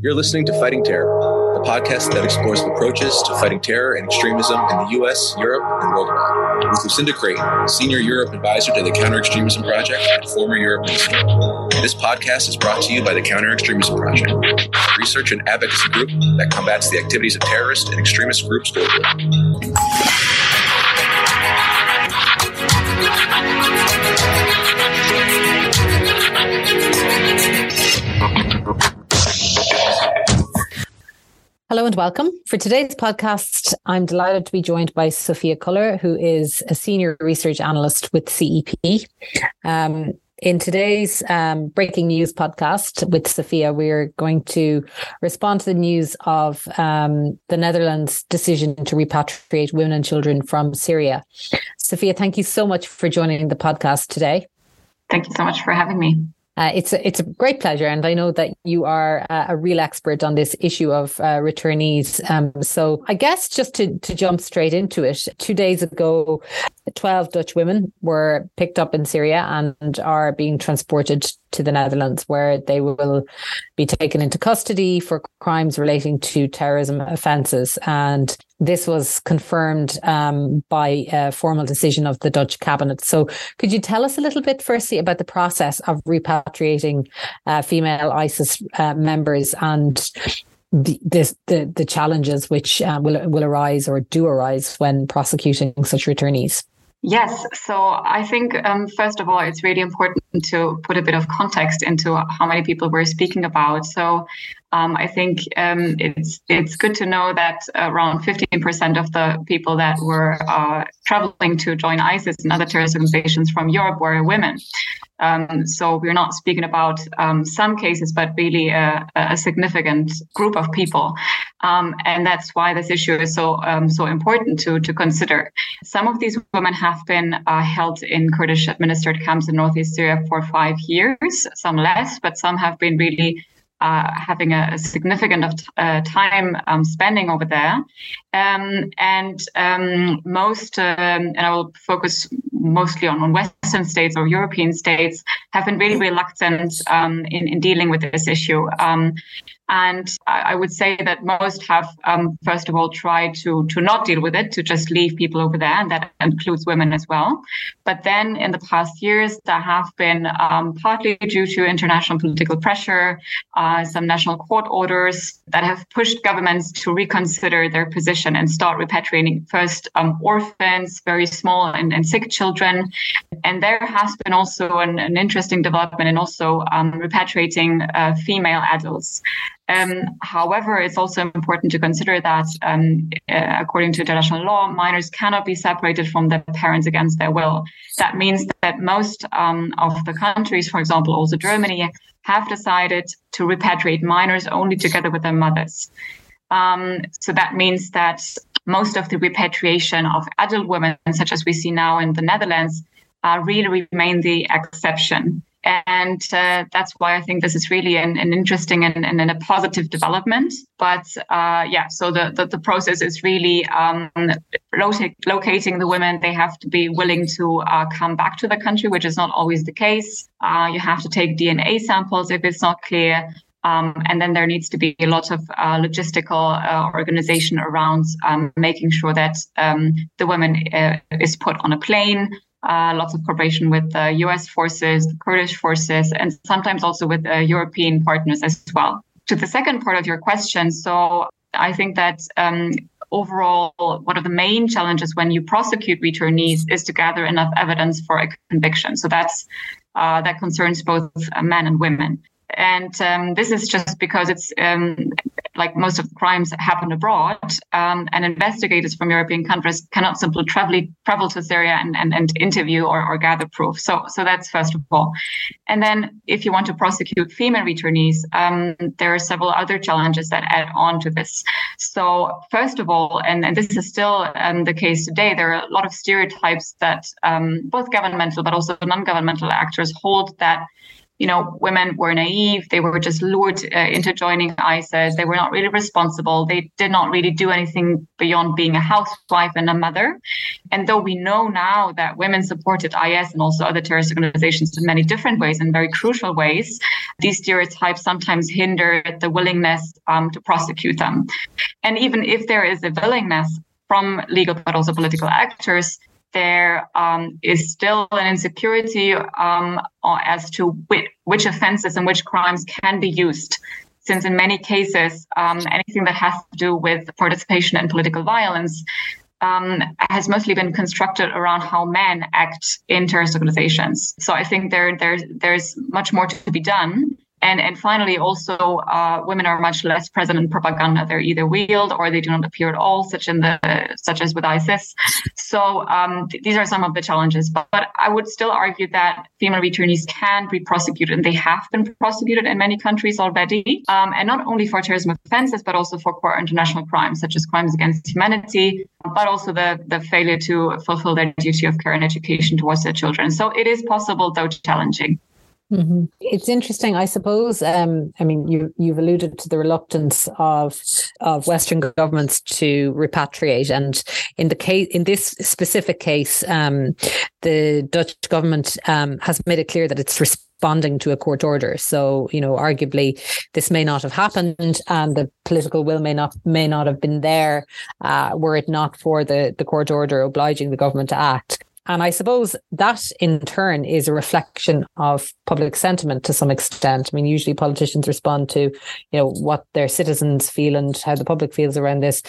You're listening to Fighting Terror, the podcast that explores approaches to fighting terror and extremism in the US, Europe, and worldwide. With Lucinda Creighton, Senior Europe Advisor to the Counter Extremism Project and former Europe Minister. This podcast is brought to you by the Counter Extremism Project, a research and advocacy group that combats the activities of terrorist and extremist groups globally. Hello and welcome. For today's podcast, I'm delighted to be joined by Sophia Koller, who is a senior research analyst with CEP. Um, in today's um, breaking news podcast with Sophia, we're going to respond to the news of um, the Netherlands' decision to repatriate women and children from Syria. Sophia, thank you so much for joining the podcast today. Thank you so much for having me. Uh, it's a, it's a great pleasure, and I know that you are uh, a real expert on this issue of uh, returnees. Um, so, I guess just to to jump straight into it, two days ago, twelve Dutch women were picked up in Syria and are being transported to the Netherlands, where they will be taken into custody for crimes relating to terrorism offences. And this was confirmed um, by a formal decision of the Dutch cabinet. So, could you tell us a little bit, firstly, about the process of repatriating uh, female ISIS uh, members and the, the the challenges which uh, will will arise or do arise when prosecuting such returnees? Yes. So I think, um, first of all, it's really important to put a bit of context into how many people we're speaking about. So um, I think um, it's it's good to know that around 15% of the people that were uh, traveling to join ISIS and other terrorist organizations from Europe were women. Um, so we're not speaking about um, some cases, but really a, a significant group of people, um, and that's why this issue is so um, so important to to consider. Some of these women have been uh, held in Kurdish administered camps in northeast Syria for five years, some less, but some have been really uh, having a, a, significant of uh, time um, spending over there. Um, and um, most, um, and I will focus mostly on, on Western states or European states, have been really reluctant um, in, in dealing with this issue. And I would say that most have, um, first of all, tried to to not deal with it, to just leave people over there, and that includes women as well. But then, in the past years, there have been um, partly due to international political pressure, uh, some national court orders that have pushed governments to reconsider their position and start repatriating first um, orphans, very small and, and, sick children. And there has been also an, an interesting development in also um, repatriating uh, female adults. Um, however, it's also important to consider that, um, uh, according to international law, minors cannot be separated from their parents against their will. That means that most um, of the countries, for example, also Germany, have decided to repatriate minors only together with their mothers. Um, so that means that most of the repatriation of adult women, such as we see now in the Netherlands, uh, really remain the exception. And uh, that's why I think this is really an, an interesting and, and, a positive development. But uh, yeah, so the, the, the, process is really um, locating the women. They have to be willing to uh, come back to the country, which is not always the case. Uh, you have to take DNA samples if it's not clear. Um, and then there needs to be a lot of uh, logistical uh, organization around um, making sure that um, the woman uh, is put on a plane, uh, lots of cooperation with the US forces, the Kurdish forces, and sometimes also with uh, European partners as well. To the second part of your question, so I think that um, overall, one of the main challenges when you prosecute returnees is to gather enough evidence for a conviction. So that's uh, that concerns both men and women. And um, this is just because it's um, like most of the crimes happen abroad, um, and investigators from European countries cannot simply travel, travel to Syria and, and, and interview or, or gather proof. So, so that's first of all. And then if you want to prosecute female returnees, um, there are several other challenges that add on to this. So first of all, and, and this is still um, the case today, there are a lot of stereotypes that um, both governmental but also non-governmental actors hold that you know, women were naive. They were just lured uh, into joining ISIS. They were not really responsible. They did not really do anything beyond being a housewife and a mother. And though we know now that women supported IS and also other terrorist organizations in many different ways, and very crucial ways, these stereotypes sometimes hinder the willingness um, to prosecute them. And even if there is a willingness from legal but also political actors there um, is still an insecurity um, as to which, which, offenses and which crimes can be used. Since in many cases, um, anything that has to do with participation in political violence um, has mostly been constructed around how men act in terrorist organizations. So I think there, there there's much more to be done. And, and finally, also, uh, women are much less present in propaganda. They're either wheeled or they do not appear at all, such in the such as with ISIS. So um, th- these are some of the challenges. But, but, I would still argue that female returnees can be prosecuted, and they have been prosecuted in many countries already, um, and not only for terrorism offenses, but also for core international crimes such as crimes against humanity, but also the the failure to fulfill their duty of care and education towards their children. So it is possible, though challenging. Mm-hmm. It's interesting, I suppose. Um, I mean, you you've alluded to the reluctance of of Western governments to repatriate, and in the case in this specific case, um, the Dutch government um, has made it clear that it's responding to a court order. So, you know, arguably this may not have happened, and the political will may not may not have been there uh, were it not for the the court order obliging the government to act. And I suppose that in turn is a reflection of public sentiment to some extent. I mean, usually politicians respond to, you know, what their citizens feel and how the public feels around this.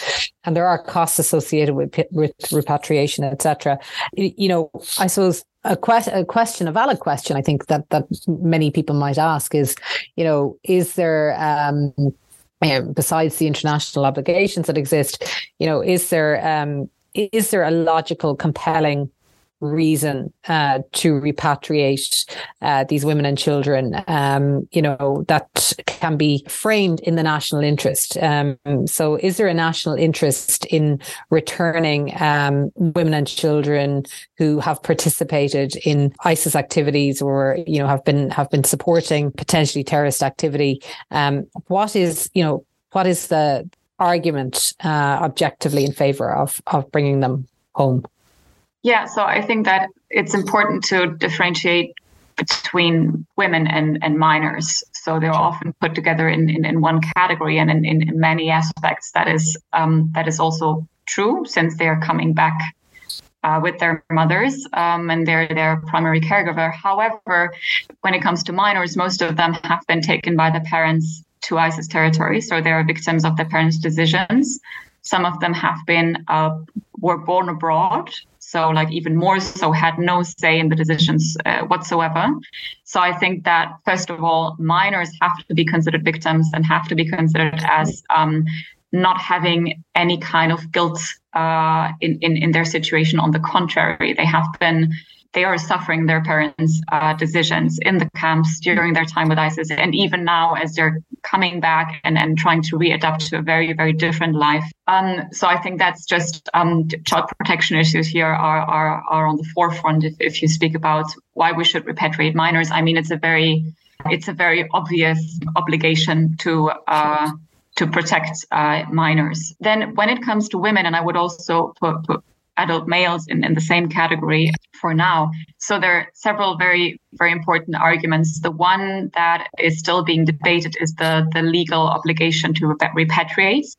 And there are costs associated with, with repatriation, etc. You know, I suppose a, que- a question, a valid question, I think that, that many people might ask is, you know, is there, um, besides the international obligations that exist, you know, is there, um, is there a logical, compelling reason uh, to repatriate uh, these women and children, um, you know, that can be framed in the national interest. Um, so, is there a national interest in returning um, women and children who have participated in ISIS activities or, you know, have been have been supporting potentially terrorist activity? Um, what is, you know, what is the argument uh, objectively in favor of of bringing them home? Yeah, so I think that it's important to differentiate between women and, and minors. So they're often put together in, in, in one category, and in, in, many aspects, that is um, that is also true since they are coming back uh, with their mothers um, and they're their primary caregiver. However, when it comes to minors, most of them have been taken by the parents to ISIS territory, so they are victims of their parents' decisions. Some of them have been uh, were born abroad, so like even more so had no say in the decisions uh, whatsoever. So i think that first of all minors have to be considered victims and have to be considered as um, not having any kind of guilt uh, in, in in their situation. On the contrary they have been they are suffering their parents' uh, decisions in the camps during their time with ISIS, and even now as they're coming back and, and trying to readapt to a very, very different life. Um, so I think that's just um, child protection issues here are, are, are on the forefront if, if you speak about why we should repatriate minors. I mean, it's a very it's a very obvious obligation to uh, to protect uh, minors. Then, when it comes to women, and I would also put, put adult males in, in the same category for now. So there are several very, very important arguments. The one that is still being debated is the, the legal obligation to repatriate.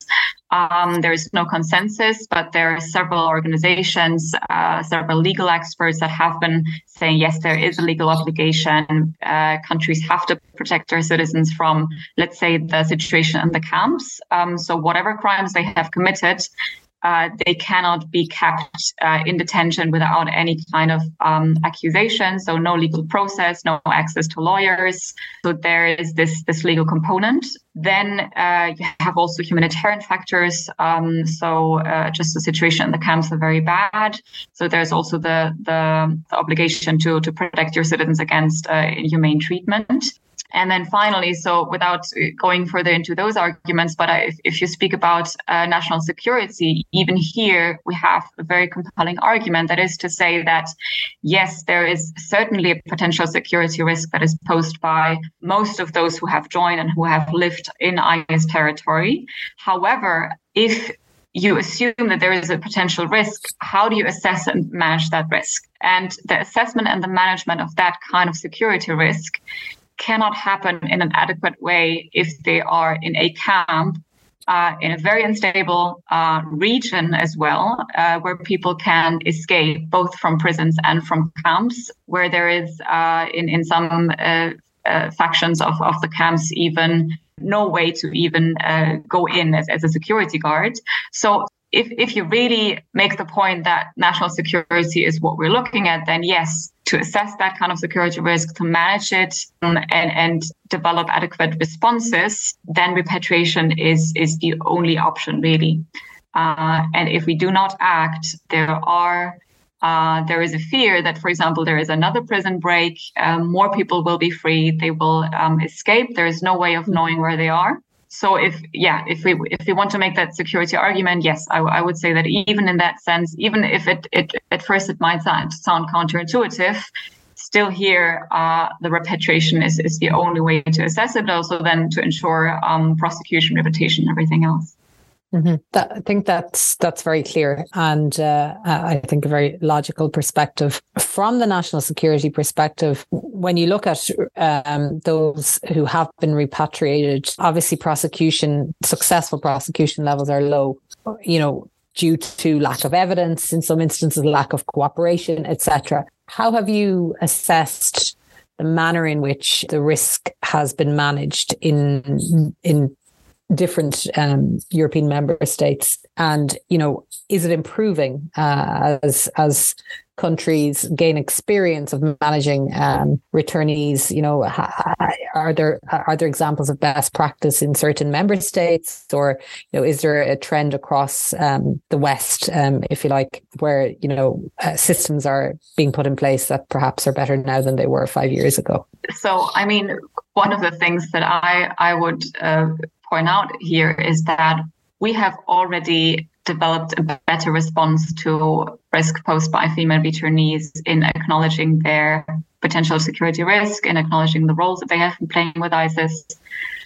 Um, there is no consensus, but there are several organizations, uh, several legal experts that have been saying, yes, there is a legal obligation. Uh, countries have to protect their citizens from, let's say, the situation in the camps. Um, so whatever crimes they have committed, uh, they cannot be kept uh, in detention without any kind of um, accusation. So no legal process, no access to lawyers. So there is this this legal component. Then uh, you have also humanitarian factors. Um, so uh, just the situation in the camps are very bad. So there's also the the, the obligation to to protect your citizens against uh, inhumane treatment. And then finally, so without going further into those arguments, but if, if you speak about uh, national security, even here we have a very compelling argument that is to say that yes, there is certainly a potential security risk that is posed by most of those who have joined and who have lived in IS territory. However, if you assume that there is a potential risk, how do you assess and manage that risk? And the assessment and the management of that kind of security risk cannot happen in an adequate way if they are in a camp uh, in a very unstable uh, region as well, uh, where people can escape both from prisons and from camps, where there is uh, in in some uh, uh, factions of, of the camps even no way to even go in as, as a security guard. So if, if you really make the point that national security is what we're looking at, then yes, to assess that kind of security risk, to manage it um, and, and develop adequate responses, then repatriation is, is the only option really. Uh, and if we do not act, there are uh, there is a fear that, for example, there is another prison break, um, more people will be free, they will um, escape. There is no way of knowing where they are. So if yeah, if we if we want to make that security argument, yes, I, I would say that even in that sense, even if it, it at first it might sound, sound counterintuitive, still here uh, the repatriation is, is the only way to assess it, also then to ensure um, prosecution, reputation, everything else. Mm-hmm. That, I think that's that's very clear, and uh, I think a very logical perspective from the national security perspective. When you look at um, those who have been repatriated, obviously prosecution successful prosecution levels are low. You know, due to lack of evidence, in some instances, lack of cooperation, etc. How have you assessed the manner in which the risk has been managed in in different um, European member states, and you know, is it improving uh, as as countries gain experience of managing um, returnees? You know, are there are there examples of best practice in certain member states, or you know, is there a trend across um, the West, um, if you like, where you know uh, systems are being put in place that perhaps are better now than they were five years ago? So, I mean, one of the things that I I would uh, point out here is that we have already developed a better response to risk posed by female returnees in acknowledging their potential security risk, in acknowledging the roles that they have been playing with ISIS.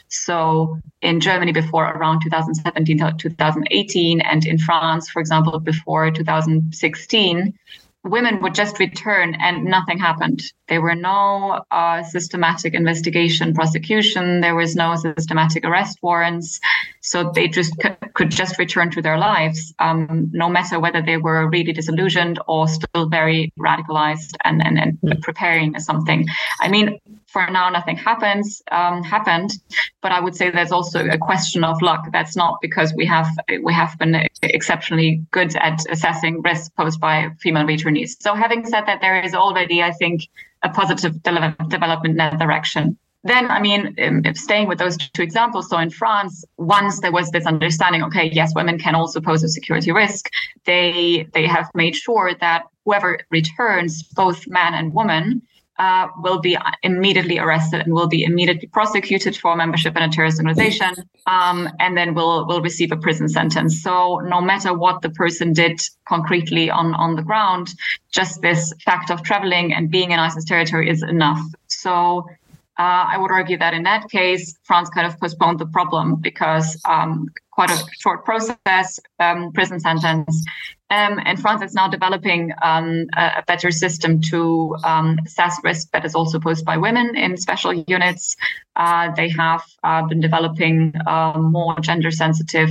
So in Germany before around 2017 to 2018, and in France, for example, before 2016, women would just return and nothing happened. There were no uh, systematic investigation, prosecution. There was no systematic arrest warrants. So they just c- could just return to their lives, um, no matter whether they were really disillusioned or still very radicalized and, and, and mm. preparing something. I mean, for now, nothing happens um, happened, but I would say there's also a question of luck. That's not because we have we have been exceptionally good at assessing risk posed by female returnees. So, having said that, there is already, I think, a positive de- development in that direction. Then i mean um, staying with those two examples so in france once there was this understanding okay yes women can also pose a security risk they they have made sure that whoever returns both man and woman uh, will be immediately arrested and will be immediately prosecuted for membership in a terrorist organization, um, and then will will receive a prison sentence. So no matter what the person did concretely on on the ground, just this fact of traveling and being in ISIS territory is enough. So. Uh, I would argue that in that case, France kind of postponed the problem because um, quite a short process, um, prison sentence, um, and France is now developing um, a, better system to um, assess risk that is also posed by women in special units. Uh, they have uh, been developing uh, more gender sensitive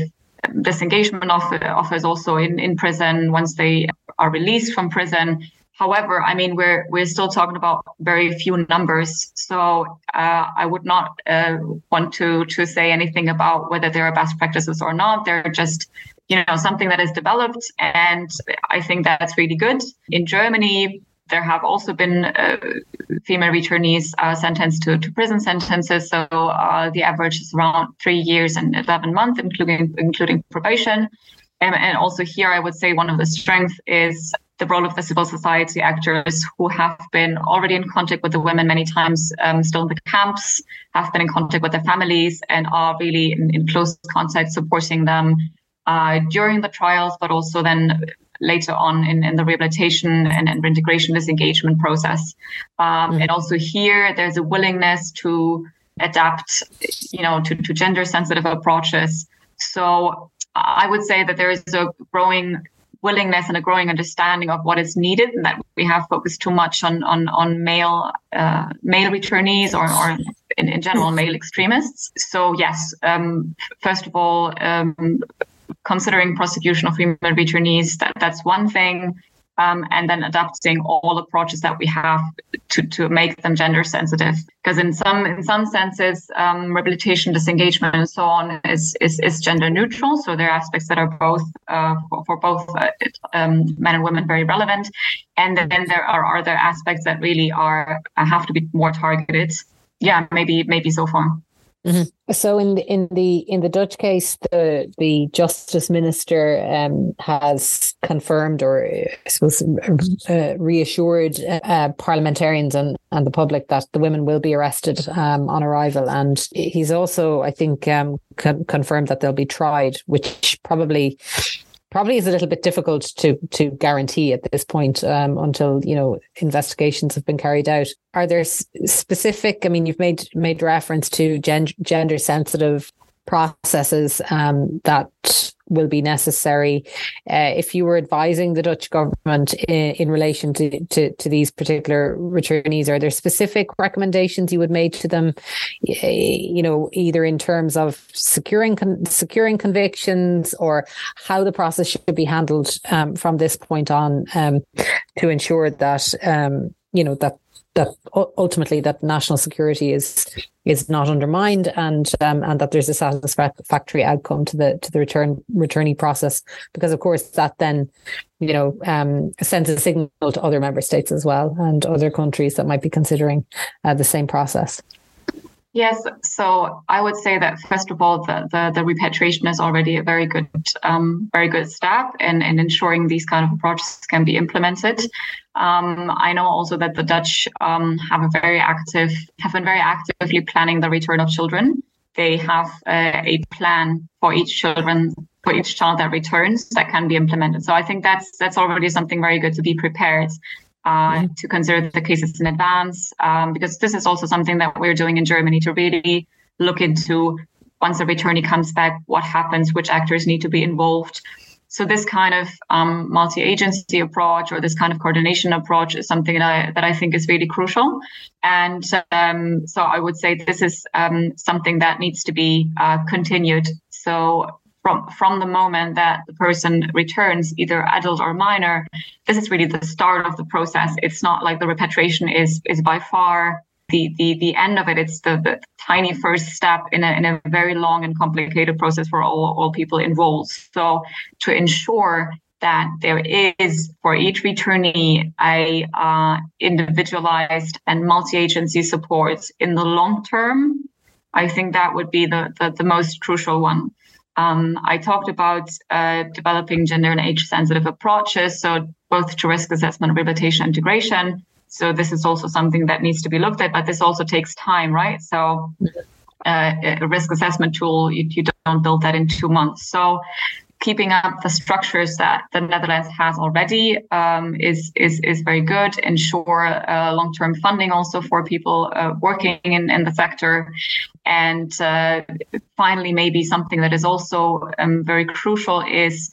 disengagement offers also in, in prison once they are released from prison. However, I mean we're we're still talking about very few numbers, so uh, I would not uh, want to to say anything about whether there are best practices or not. They're just you know something that is developed. And i think that's really good. In germany there have also been uh, female returnees uh, sentenced to, to prison sentences. So uh, the average is around three years and 11 months including including probation. And, also here i would say one of the strengths is the role of the civil society actors who have been already in contact with the women many times, um, still in the camps, have been in contact with their families, and are really in, in close contact supporting them uh, during the trials, but also then later on in, in the rehabilitation and, and reintegration disengagement process. Um, mm-hmm. And also here, there's a willingness to adapt, you know, to, to gender sensitive approaches. So I would say that there is a growing willingness and a growing understanding of what is needed, and that we have focused too much on on on male uh, male returnees or, or in, in general male extremists. So yes, um, first of all, um, considering prosecution of female returnees, that, that's one thing. Um, and then adapting all approaches that we have to, to make them gender sensitive. Because in some in some senses, um, rehabilitation, disengagement, and so on is, is is gender neutral. So there are aspects that are both uh, for, for, both uh, um, men and women very relevant, and then there are other aspects that really are uh, have to be more targeted. Yeah, maybe maybe so far. Mm-hmm. So in the in the in the Dutch case, the the justice minister um, has confirmed, or I suppose, uh, reassured uh, parliamentarians and, and the public that the women will be arrested um, on arrival, and he's also, I think, um, con- confirmed that they'll be tried, which probably probably is a little bit difficult to to guarantee at this point um, until you know investigations have been carried out. Are there specific? I mean, you've made made reference to gen- gender sensitive processes um, that will be necessary. Uh, if you were advising the Dutch government in, in relation to, to, to, these particular returnees, are there specific recommendations you would make to them, you know, either in terms of securing con- securing convictions or how the process should be handled um, from this point on um, to ensure that, um, you know, that that ultimately that national security is is not undermined and um, and that there's a satisfactory outcome to the to the return returnee process because of course that then you know um, sends a signal to other member states as well and other countries that might be considering uh, the same process. Yes, so I would say that first of all, the the, the repatriation is already a very good um, very good step in, in ensuring these kind of approaches can be implemented. Um, I know also that the Dutch um, have a very active have been very actively planning the return of children. They have a plan for each children for each child that returns that can be implemented. So I think that's that's already something very good to be prepared uh, mm-hmm. to consider the cases in advance, um, because this is also something that we're doing in Germany to really look into once a returnee comes back, what happens, which actors need to be involved. So this kind of um, multi-agency approach or this kind of coordination approach is something that I, that I think is really crucial. And um, so I would say this is um, something that needs to be uh, continued. So from from the moment that the person returns, either adult or minor, this is really the start of the process. It's not like the repatriation is is by far the the the end of it. It's the, the tiny first step in a in a very long and complicated process for all all people involved. So to ensure that there is for each returnee a uh, individualized and multi-agency support in the long term, I think that would be the, the, the most crucial one. Um, I talked about uh, developing gender and age sensitive approaches, so both to risk assessment, rehabilitation, integration. So this is also something that needs to be looked at, but this also takes time, right? So uh, a risk assessment tool, you, you don't build that in two months. So keeping up the structures that the Netherlands has already um, is, is is very good. Ensure uh, long term funding also for people uh, working in, in the sector, and uh, finally, maybe something that is also um, very crucial is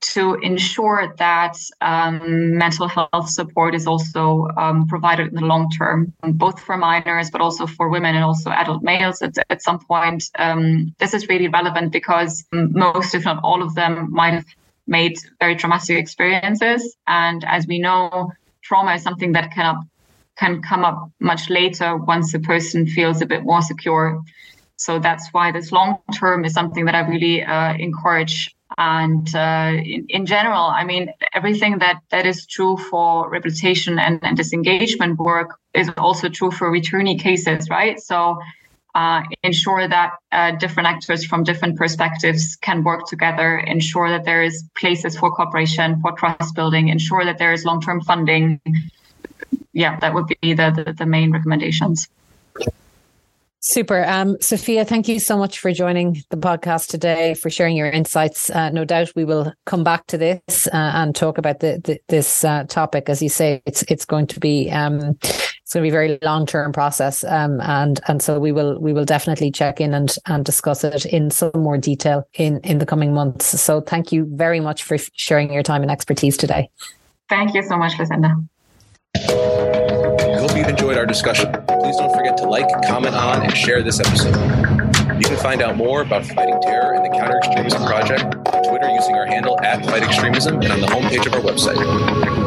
to ensure that um, mental health support is also um, provided in the long term, both for minors, but also for women and also adult males at, at some point. Um, this is really relevant because most, if not all of them, might have made very traumatic experiences. And as we know, trauma is something that can, up, can come up much later once a person feels a bit more secure. So that's why this long term is something that I really uh, encourage and uh, in, in, general, I mean, everything that, that is true for reputation and, and disengagement work is also true for returnee cases, right? So uh, ensure that uh, different actors from different perspectives can work together, ensure that there is places for cooperation, for trust building, ensure that there is long term funding. Yeah, that would be the, the, the main recommendations. Super. Um, Sophia, thank you so much for joining the podcast today, for sharing your insights. Uh, no doubt we will come back to this uh, and talk about the, the, this uh, topic. As you say, it's it's going to be um, it's going to be a very long term process, um, and and so we will we will definitely check in and and discuss it in some more detail in in the coming months. So thank you very much for sharing your time and expertise today. Thank you so much, Lucinda. I hope you've enjoyed our discussion. Please don't forget to like, comment on, and share this episode. You can find out more about fighting terror and the Counter Extremism Project on Twitter using our handle at Fight Extremism and on the homepage of our website.